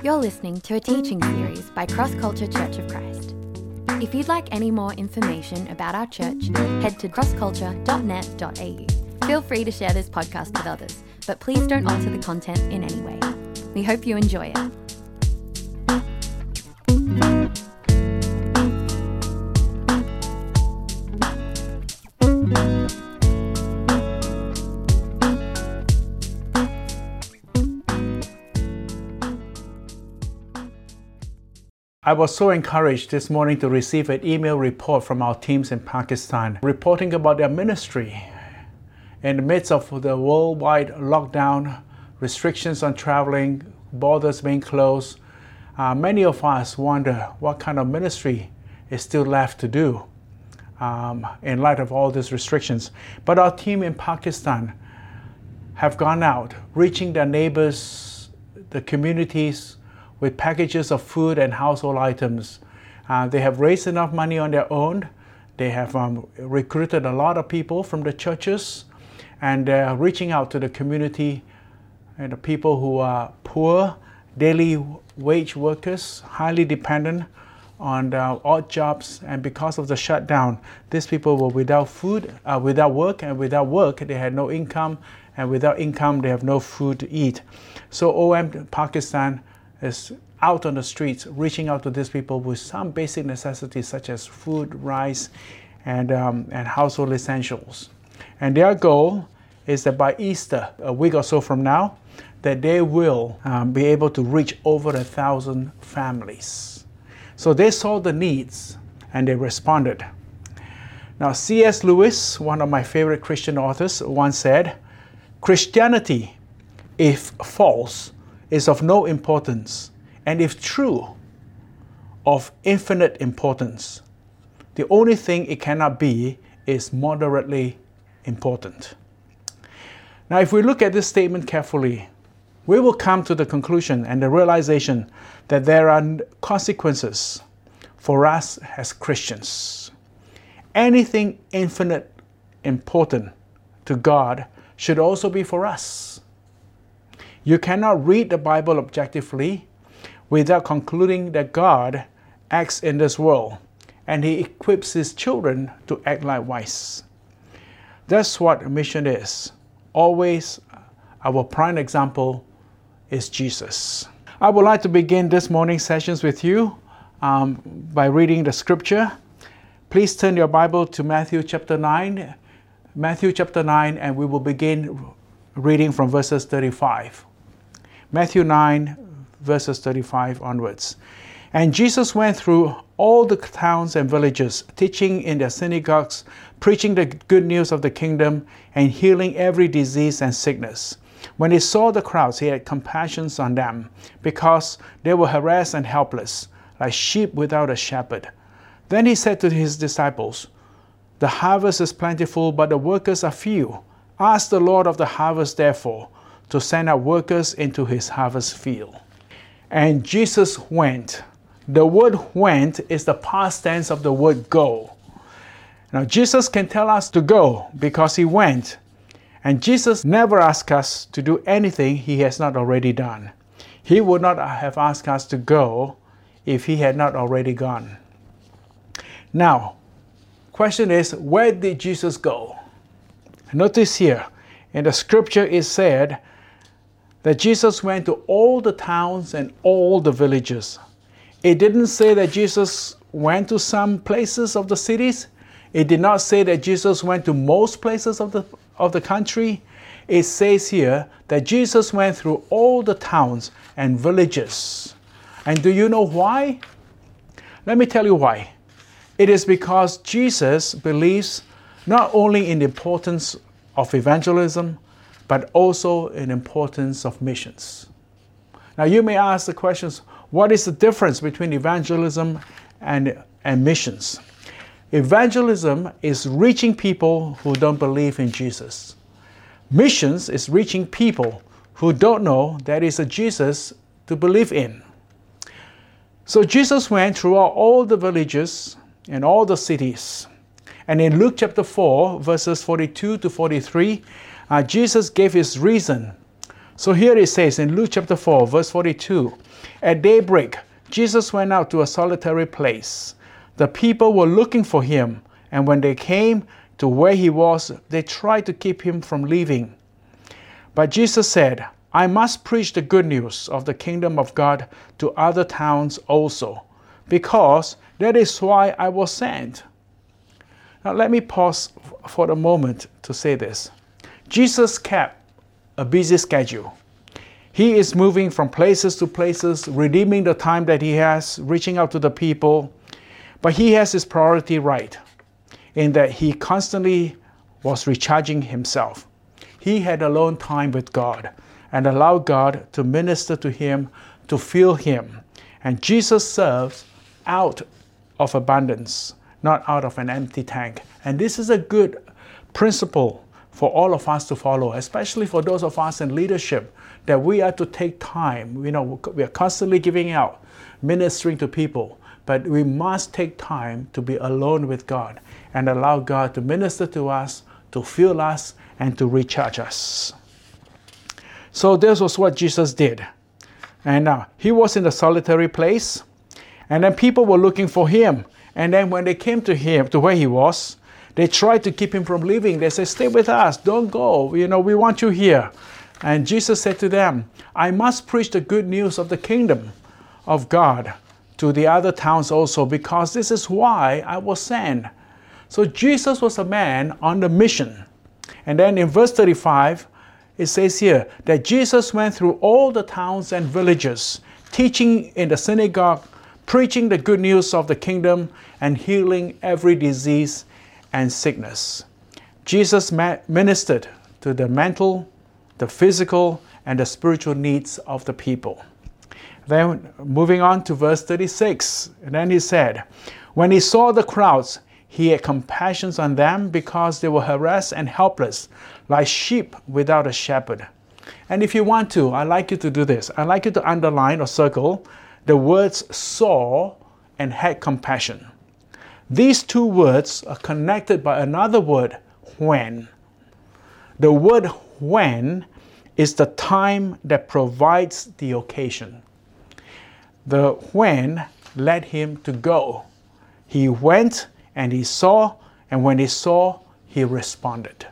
You're listening to a teaching series by Cross Culture Church of Christ. If you'd like any more information about our church, head to crossculture.net.au. Feel free to share this podcast with others, but please don't alter the content in any way. We hope you enjoy it. I was so encouraged this morning to receive an email report from our teams in Pakistan reporting about their ministry. In the midst of the worldwide lockdown, restrictions on traveling, borders being closed, uh, many of us wonder what kind of ministry is still left to do um, in light of all these restrictions. But our team in Pakistan have gone out, reaching their neighbors, the communities, with packages of food and household items. Uh, they have raised enough money on their own. They have um, recruited a lot of people from the churches and they're reaching out to the community and the people who are poor, daily wage workers, highly dependent on odd jobs. And because of the shutdown, these people were without food, uh, without work, and without work, they had no income. And without income, they have no food to eat. So OM Pakistan is out on the streets, reaching out to these people with some basic necessities such as food, rice, and, um, and household essentials. And their goal is that by Easter, a week or so from now, that they will um, be able to reach over a thousand families. So they saw the needs and they responded. Now, C.S. Lewis, one of my favorite Christian authors, once said, Christianity, if false, is of no importance, and if true, of infinite importance. The only thing it cannot be is moderately important. Now, if we look at this statement carefully, we will come to the conclusion and the realization that there are consequences for us as Christians. Anything infinite important to God should also be for us. You cannot read the Bible objectively without concluding that God acts in this world and He equips His children to act likewise. That's what mission is. Always, our prime example is Jesus. I would like to begin this morning's sessions with you um, by reading the scripture. Please turn your Bible to Matthew chapter 9. Matthew chapter 9, and we will begin reading from verses 35. Matthew 9, verses 35 onwards. And Jesus went through all the towns and villages, teaching in their synagogues, preaching the good news of the kingdom, and healing every disease and sickness. When he saw the crowds, he had compassion on them, because they were harassed and helpless, like sheep without a shepherd. Then he said to his disciples, The harvest is plentiful, but the workers are few. Ask the Lord of the harvest, therefore to send out workers into his harvest field. And Jesus went. The word went is the past tense of the word go. Now, Jesus can tell us to go because he went. And Jesus never asks us to do anything he has not already done. He would not have asked us to go if he had not already gone. Now, question is, where did Jesus go? Notice here, in the scripture it said that Jesus went to all the towns and all the villages. It didn't say that Jesus went to some places of the cities. It did not say that Jesus went to most places of the, of the country. It says here that Jesus went through all the towns and villages. And do you know why? Let me tell you why. It is because Jesus believes not only in the importance of evangelism, but also in importance of missions. Now you may ask the questions, what is the difference between evangelism and, and missions? Evangelism is reaching people who don't believe in Jesus. Missions is reaching people who don't know that there is a Jesus to believe in. So Jesus went throughout all the villages and all the cities. And in Luke chapter 4, verses 42 to 43, uh, Jesus gave his reason So here it says in Luke chapter 4, verse 42 At daybreak, Jesus went out to a solitary place. The people were looking for him, and when they came to where he was, they tried to keep him from leaving. But Jesus said, I must preach the good news of the kingdom of God to other towns also, because that is why I was sent. Now, let me pause for a moment to say this. Jesus kept a busy schedule. He is moving from places to places, redeeming the time that he has, reaching out to the people. But he has his priority right in that he constantly was recharging himself. He had alone time with God and allowed God to minister to him, to fill him. And Jesus serves out of abundance, not out of an empty tank. And this is a good principle for all of us to follow, especially for those of us in leadership, that we are to take time. You know, we are constantly giving out, ministering to people, but we must take time to be alone with God and allow God to minister to us, to fuel us, and to recharge us. So this was what Jesus did. And now uh, he was in a solitary place, and then people were looking for him. And then when they came to him, to where he was, they tried to keep him from leaving. They said, Stay with us, don't go. You know, we want you here. And Jesus said to them, I must preach the good news of the kingdom of God to the other towns also, because this is why I was sent. So Jesus was a man on the mission. And then in verse 35, it says here that Jesus went through all the towns and villages, teaching in the synagogue, preaching the good news of the kingdom, and healing every disease and sickness. Jesus ministered to the mental, the physical, and the spiritual needs of the people. Then, moving on to verse 36, and then he said, When he saw the crowds, he had compassion on them because they were harassed and helpless, like sheep without a shepherd. And if you want to, I'd like you to do this. I'd like you to underline or circle the words saw and had compassion. These two words are connected by another word, when. The word when is the time that provides the occasion. The when led him to go. He went and he saw, and when he saw, he responded.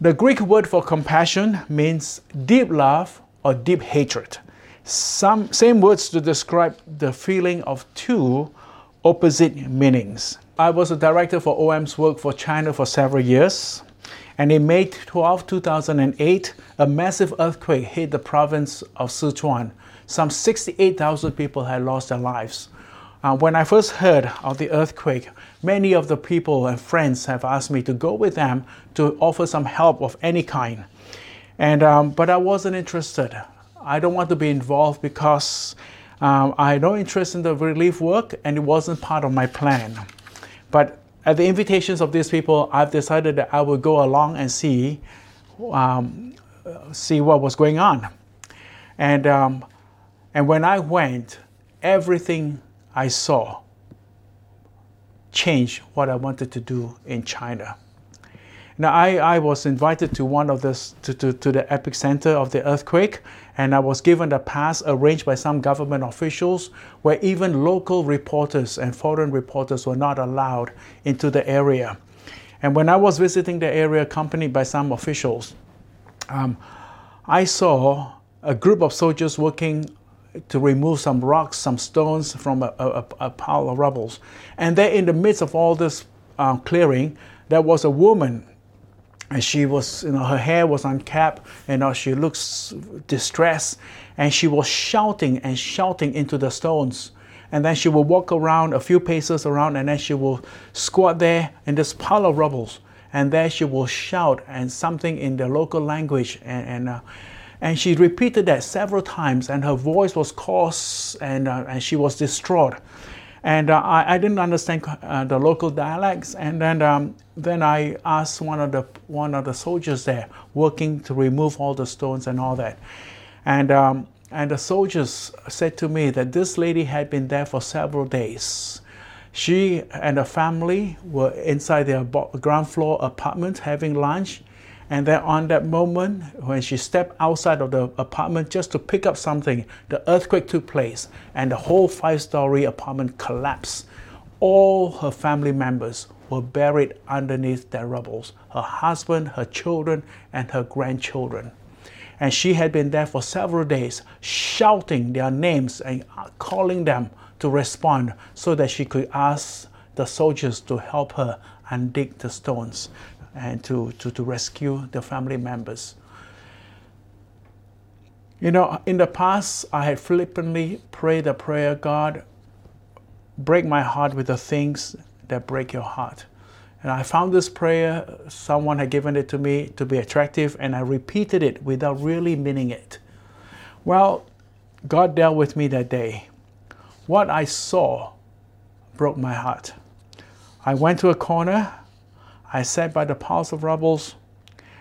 The Greek word for compassion means deep love or deep hatred. Some same words to describe the feeling of two opposite meanings. I was a director for OM's work for China for several years, and in May 12, 2008, a massive earthquake hit the province of Sichuan. Some 68,000 people had lost their lives. Uh, when I first heard of the earthquake, many of the people and friends have asked me to go with them to offer some help of any kind. And, um, but I wasn't interested. I don't want to be involved because um, I had no interest in the relief work and it wasn't part of my plan. But at the invitations of these people, I've decided that I will go along and see, um, see what was going on. And, um, and when I went, everything I saw changed what I wanted to do in China. Now, I, I was invited to one of this, to, to, to the epicenter of the earthquake, and I was given a pass arranged by some government officials where even local reporters and foreign reporters were not allowed into the area. And when I was visiting the area accompanied by some officials, um, I saw a group of soldiers working to remove some rocks, some stones from a, a, a pile of rubble. And there, in the midst of all this uh, clearing, there was a woman, and she was, you know, her hair was uncapped, and you know, she looks distressed, and she was shouting and shouting into the stones. And then she will walk around a few paces around, and then she will squat there in this pile of rubble, and there she will shout and something in the local language, and, and uh, and she repeated that several times, and her voice was coarse and, uh, and she was distraught. And uh, I, I, didn't understand uh, the local dialects. And then, um, then I asked one of, the, one of the soldiers there, working to remove all the stones and all that. And, um, and the soldiers said to me that this lady had been there for several days. She and her family were inside their ground floor apartment having lunch And then on that moment, when she stepped outside of the apartment just to pick up something, the earthquake took place and the whole five story apartment collapsed. All her family members were buried underneath their rubble her husband, her children, and her grandchildren. And she had been there for several days, shouting their names and calling them to respond so that she could ask the soldiers to help her and dig the stones and to, to, to rescue the family members. You know, in the past, I had flippantly prayed the prayer God, break my heart with the things that break your heart. And I found this prayer, someone had given it to me to be attractive, and I repeated it without really meaning it. Well, God dealt with me that day. What I saw broke my heart. I went to a corner, I sat by the piles of rubbles,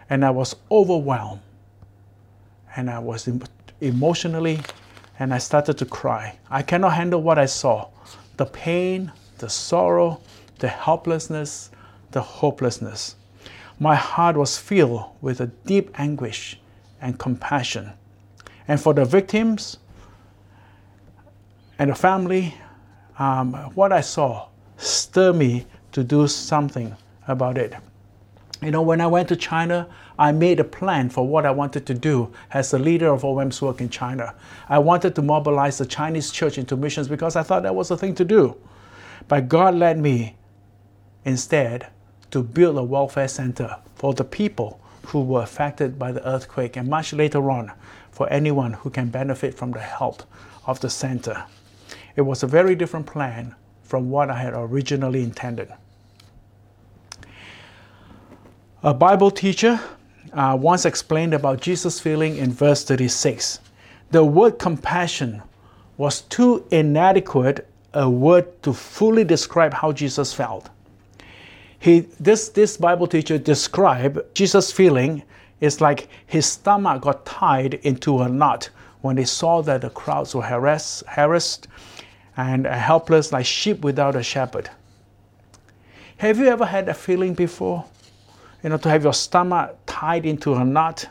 and I was overwhelmed. And I was emotionally, and I started to cry. I cannot handle what I saw the pain, the sorrow, the helplessness, the hopelessness. My heart was filled with a deep anguish and compassion. And for the victims and the family, um, what I saw stirred me to do something about it. You know, when I went to China, I made a plan for what I wanted to do as the leader of OM's work in China. I wanted to mobilize the Chinese church into missions because I thought that was the thing to do. But God led me instead to build a welfare center for the people who were affected by the earthquake and much later on for anyone who can benefit from the help of the center. It was a very different plan from what I had originally intended. A Bible teacher uh, once explained about Jesus' feeling in verse 36. The word compassion was too inadequate a word to fully describe how Jesus felt he this this Bible teacher described Jesus' feeling is like his stomach got tied into a knot when he saw that the crowds were harassed, harassed and helpless like sheep without a shepherd. Have you ever had that feeling before? You know, to have your stomach tied into a knot?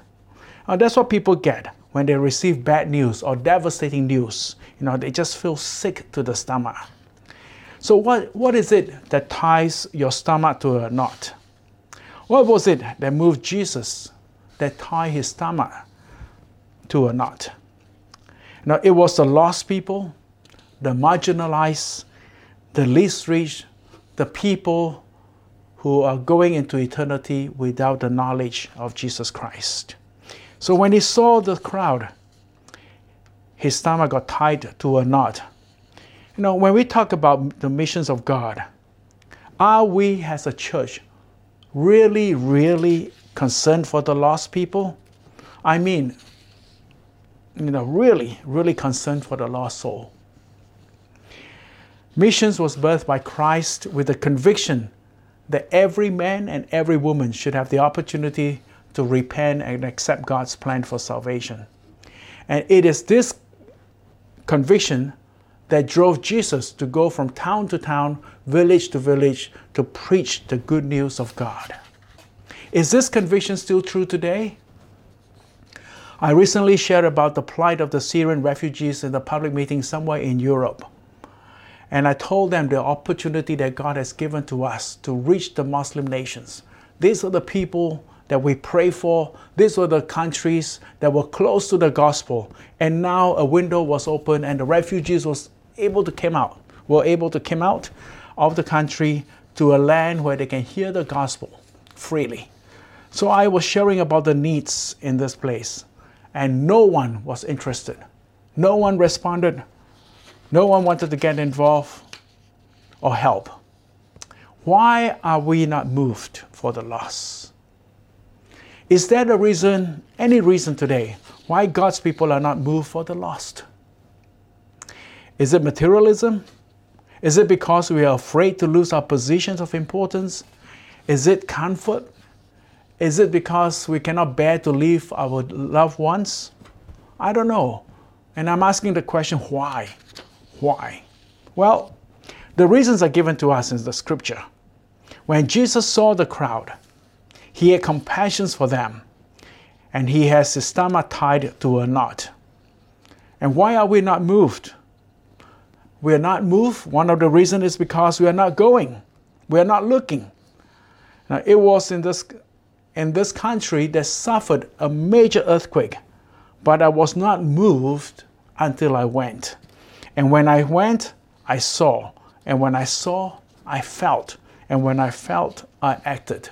Uh, that's what people get when they receive bad news or devastating news. You know, they just feel sick to the stomach. So, what, what is it that ties your stomach to a knot? What was it that moved Jesus that tied his stomach to a knot? Now, it was the lost people, the marginalized, the least rich, the people who are going into eternity without the knowledge of Jesus Christ. So, when he saw the crowd, his stomach got tied to a knot you know, when we talk about the missions of God, are we as a church really, really concerned for the lost people? I mean, you know, really, really concerned for the lost soul. Missions was birthed by Christ with the conviction that every man and every woman should have the opportunity to repent and accept God's plan for salvation. And it is this conviction that drove Jesus to go from town to town, village to village, to preach the good news of God. Is this conviction still true today? I recently shared about the plight of the Syrian refugees in the public meeting somewhere in Europe. And I told them the opportunity that God has given to us to reach the Muslim nations. These are the people that we pray for. These were the countries that were close to the gospel. And now a window was open and the refugees was able to come out, were able to come out of the country to a land where they can hear the gospel freely. So I was sharing about the needs in this place, and no one was interested. No one responded. No one wanted to get involved or help. Why are we not moved for the lost? Is there a reason, any reason today, why God's people are not moved for the lost? Is it materialism? Is it because we are afraid to lose our positions of importance? Is it comfort? Is it because we cannot bear to leave our loved ones? I don't know. And I'm asking the question why? Why? Well, the reasons are given to us in the scripture. When Jesus saw the crowd, He had compassion for them, and he has his stomach tied to a knot. And why are we not moved? We are not moved. One of the reasons is because we are not going. We are not looking. Now, it was in this, in this country that suffered a major earthquake, but I was not moved until I went. And when I went, I saw. And when I saw, I felt. And when I felt, I acted.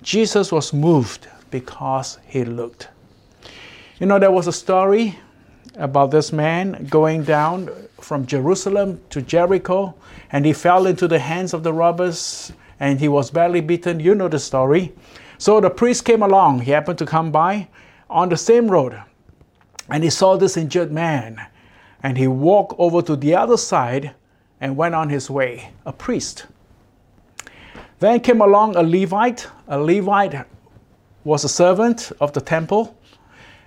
Jesus was moved because he looked. You know, there was a story about this man going down from Jerusalem to Jericho, and he fell into the hands of the robbers, and he was badly beaten. You know the story. So the priest came along. He happened to come by on the same road, and he saw this injured man, and he walked over to the other side and went on his way. A priest. Then came along a Levite. A Levite was a servant of the temple.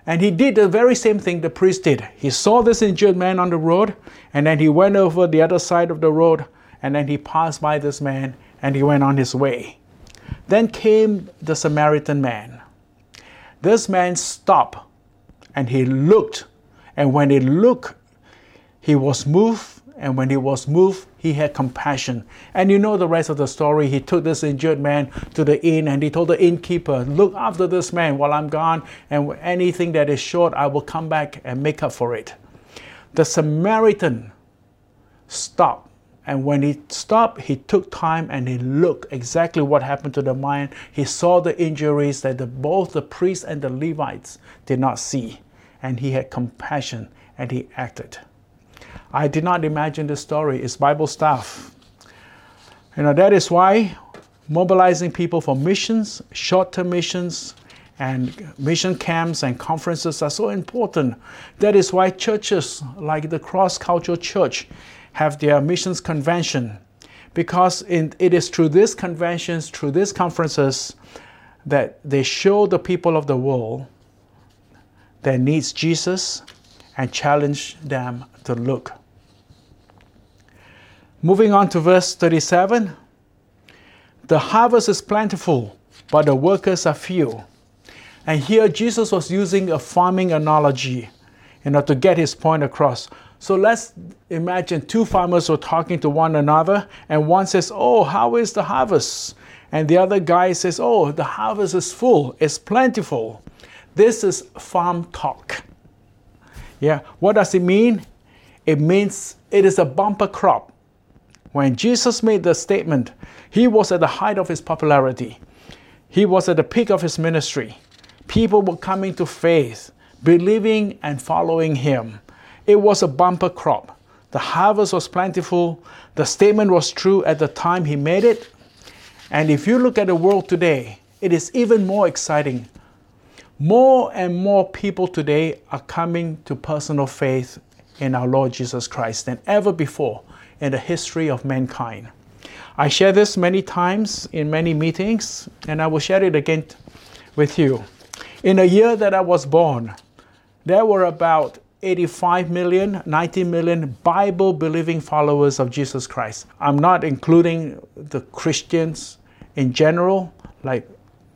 And he did the very same thing the priest did. He saw this injured man on the road, and then he went over the other side of the road, and then he passed by this man, and he went on his way. Then came the Samaritan man. This man stopped, and he looked, and when he looked, he was moved and when he was moved, he had compassion. And you know the rest of the story. He took this injured man to the inn and he told the innkeeper, Look after this man while I'm gone, and anything that is short, I will come back and make up for it. The Samaritan stopped. And when he stopped, he took time and he looked exactly what happened to the man. He saw the injuries that the, both the priests and the Levites did not see. And he had compassion and he acted. I did not imagine this story. It's Bible stuff. You know, that is why mobilizing people for missions, short term missions, and mission camps and conferences are so important. That is why churches like the Cross Cultural Church have their missions convention. Because in, it is through these conventions, through these conferences, that they show the people of the world that needs Jesus and challenge them to look. Moving on to verse 37 The harvest is plentiful, but the workers are few. And here Jesus was using a farming analogy you know, to get his point across. So let's imagine two farmers were talking to one another, and one says, Oh, how is the harvest? And the other guy says, Oh, the harvest is full, it's plentiful. This is farm talk. Yeah, what does it mean? It means it is a bumper crop. When Jesus made the statement, he was at the height of his popularity. He was at the peak of his ministry. People were coming to faith, believing and following him. It was a bumper crop. The harvest was plentiful. The statement was true at the time he made it. And if you look at the world today, it is even more exciting. More and more people today are coming to personal faith in our Lord Jesus Christ than ever before in the history of mankind. I share this many times in many meetings, and I will share it again with you. In the year that I was born, there were about 85 million, 90 million Bible believing followers of Jesus Christ. I'm not including the Christians in general, like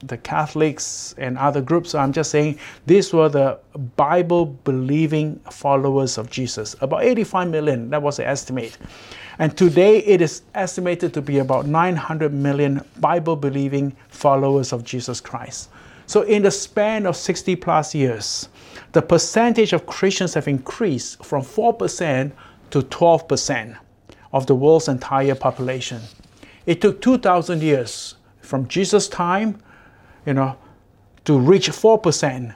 the Catholics and other groups. I'm just saying these were the Bible believing followers of Jesus. About 85 million, that was the estimate. And today it is estimated to be about 900 million Bible believing followers of Jesus Christ. So, in the span of 60 plus years, the percentage of Christians have increased from 4% to 12% of the world's entire population. It took 2,000 years from Jesus' time you know, to reach 4%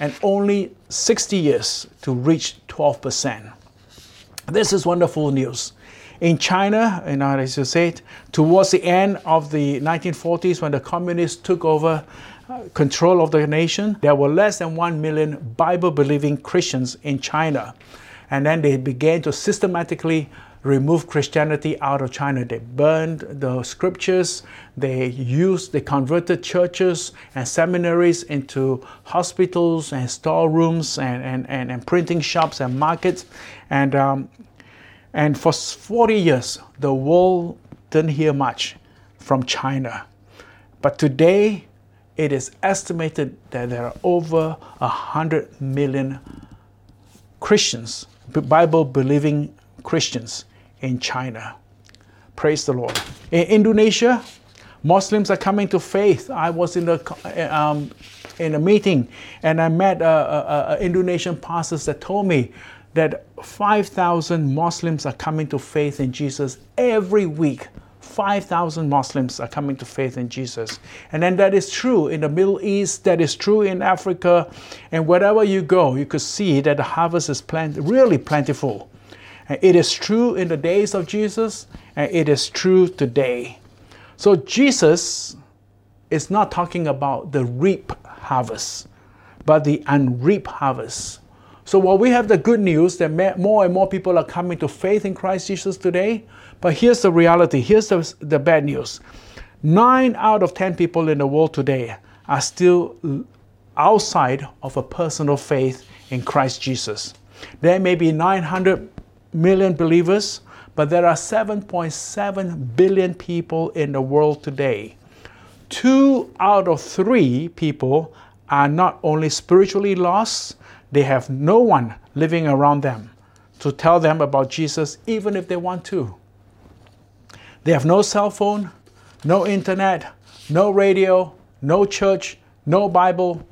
and only 60 years to reach 12%. This is wonderful news. In China, you know, as you said, towards the end of the 1940s, when the communists took over uh, control of the nation, there were less than 1 million Bible believing Christians in China. And then they began to systematically removed Christianity out of China. They burned the scriptures, they used, they converted churches and seminaries into hospitals and storerooms and, and, and, and printing shops and markets. And, um, and for 40 years, the world didn't hear much from China. But today, it is estimated that there are over 100 million Christians, Bible believing Christians in China. Praise the Lord. In Indonesia, Muslims are coming to faith. I was in a, eh, um, in a meeting and I met a, a, a Indonesian pastors that told me that 5,000 Muslims are coming to faith in Jesus every week 5,000 Muslims are coming to faith in Jesus. And then that is true in the Middle East, that is true in Africa, and wherever you go, you could see that the harvest is plant- really plentiful. It is true in the days of Jesus, and it is true today. So Jesus is not talking about the reap harvest, but the unreap harvest. So while we have the good news that more and more people are coming to faith in Christ Jesus today, but here's the reality here's the, the bad news. Nine out of 10 people in the world today are still outside of a personal faith in Christ Jesus. There may be 900 million believers, but there are 7.7 billion people in the world today. Two out of three people are not only spiritually lost, they have no one living around them to tell them about Jesus, even if they want to. They have no cell phone, no internet, no radio, no church, no Bible.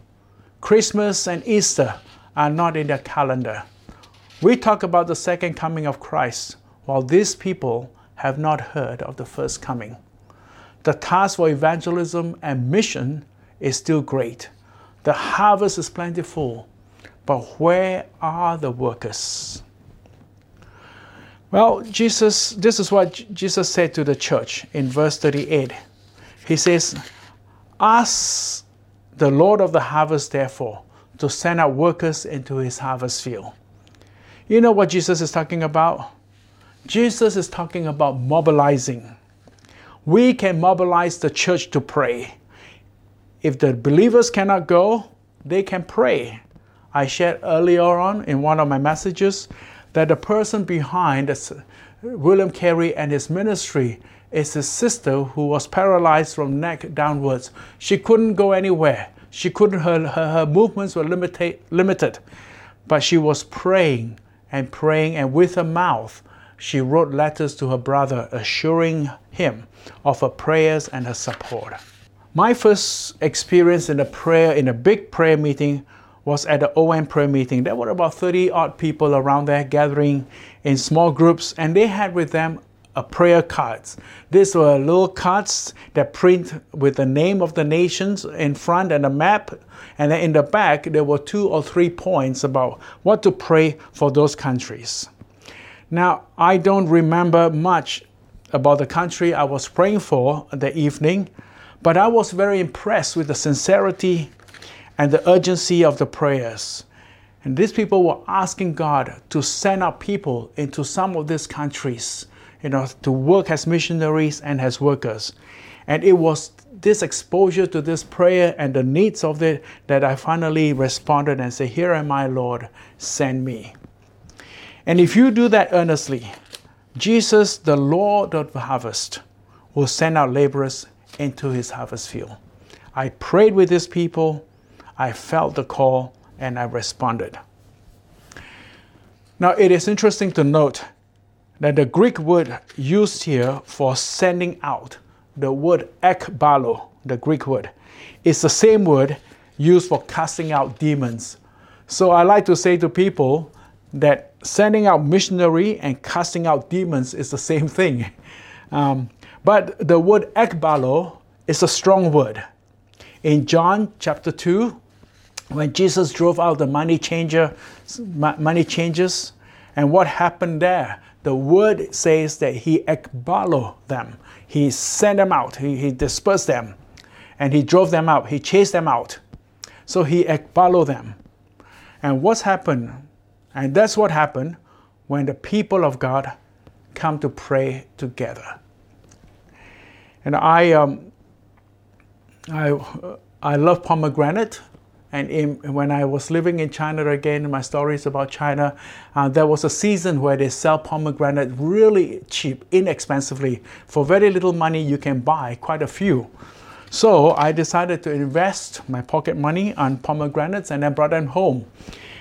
Christmas and Easter are not in their calendar. We talk about the second coming of Christ, while these people have not heard of the first coming. The task for evangelism and mission is still great. The harvest is plentiful, but where are the workers? Well, Jesus, this is what Jesus said to the church in verse 38. He says, Ask the Lord of the harvest, therefore, to send out workers into his harvest field. You know what Jesus is talking about? Jesus is talking about mobilizing. We can mobilize the church to pray. If the believers cannot go, they can pray. I shared earlier on in one of my messages that the person behind William Carey and his ministry is his sister who was paralyzed from neck downwards. She couldn't go anywhere. She couldn't, her, her, her movements were limited, limited. But she was praying and praying, and with her mouth, she wrote letters to her brother assuring him of her prayers and her support. My first experience in a prayer, in a big prayer meeting, was at the OM prayer meeting. There were about 30 odd people around there gathering in small groups, and they had with them a prayer cards. These were little cards that print with the name of the nations in front and a map, and then in the back there were two or three points about what to pray for those countries. Now, I don't remember much about the country I was praying for the evening, but I was very impressed with the sincerity and the urgency of the prayers. And these people were asking God to send out people into some of these countries, you know, to work as missionaries and as workers. And it was this exposure to this prayer and the needs of it that I finally responded and said, Here am I, Lord, send me. And if you do that earnestly, Jesus, the Lord of the harvest, will send out laborers into his harvest field. I prayed with these people I felt the call and I responded. Now, it is interesting to note that the Greek word used here for sending out, the word ekbalo, the Greek word, is the same word used for casting out demons. So I like to say to people that sending out missionary and casting out demons is the same thing. Um, but the word ekbalo is a strong word. In John chapter 2, when Jesus drove out the money changer, money changers, and what happened there? The word says that he ekbalo them. He sent them out. He, he dispersed them. And he drove them out. He chased them out. So he ekbalo them. And what's happened? And that's what happened when the people of God come to pray together. And I, um, I, I love pomegranate. And in, when I was living in China again, my stories about China, uh, there was a season where they sell pomegranate really cheap, inexpensively. For very little money, you can buy quite a few. So I decided to invest my pocket money on pomegranates and then brought them home.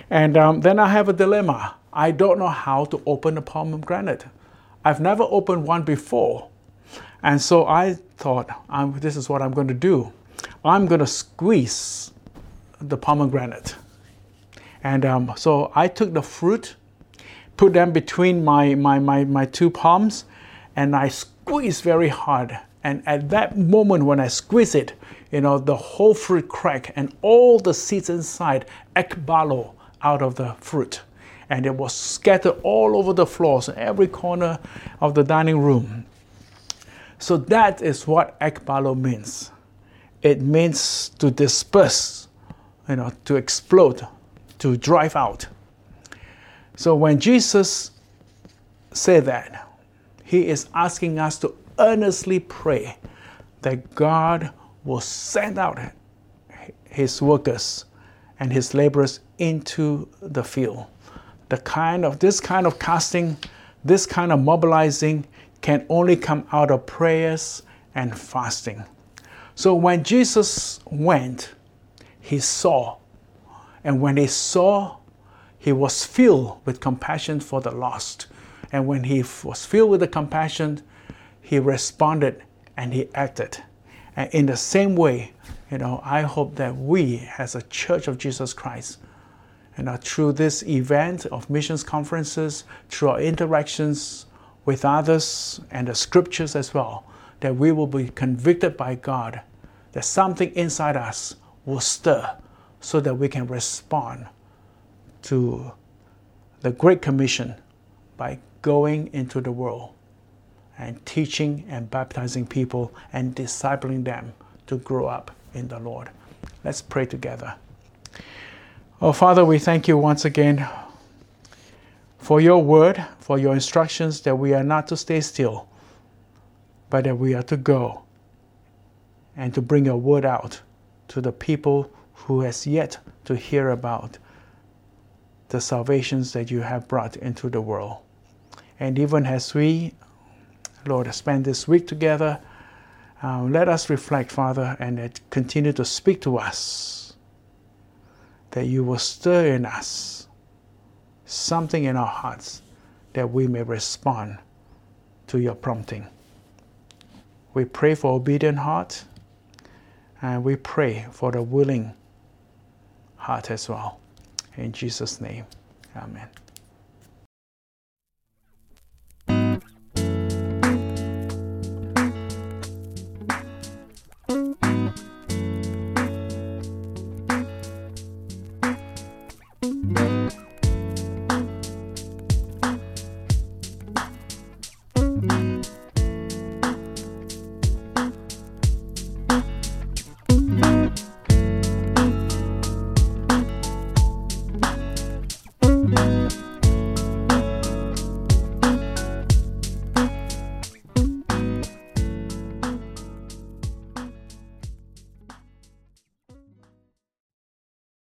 And um, then I have a dilemma. I don't know how to open a pomegranate. I've never opened one before. And so I thought, this is what I'm going to do. I'm going to squeeze the pomegranate. And um, so I took the fruit, put them between my, my, my, my two palms, and I squeezed very hard. And at that moment when I squeeze it, you know, the whole fruit cracked and all the seeds inside ekbalo out of the fruit. And it was scattered all over the floors, every corner of the dining room. So that is what ekbalo means. It means to disperse, you know, to explode, to drive out. So when Jesus said that, he is asking us to earnestly pray that God will send out his workers and his laborers into the field. The kind of this kind of casting, this kind of mobilizing can only come out of prayers and fasting. So when Jesus went, he saw. And when he saw, he was filled with compassion for the lost. And when he was filled with the compassion, he responded and he acted. And in the same way, you know, I hope that we, as a Church of Jesus Christ, you know, through this event of missions conferences, through our interactions with others and the scriptures as well, that we will be convicted by God, that something inside us will stir so that we can respond to the Great Commission by going into the world and teaching and baptizing people and discipling them to grow up in the Lord. Let's pray together. Oh, Father, we thank you once again for your word, for your instructions that we are not to stay still, but that we are to go and to bring your word out to the people who has yet to hear about the salvations that you have brought into the world. And even as we, Lord, spend this week together, um, let us reflect, Father, and continue to speak to us, that you will stir in us something in our hearts that we may respond to your prompting. We pray for obedient heart and we pray for the willing heart as well. In Jesus' name, amen.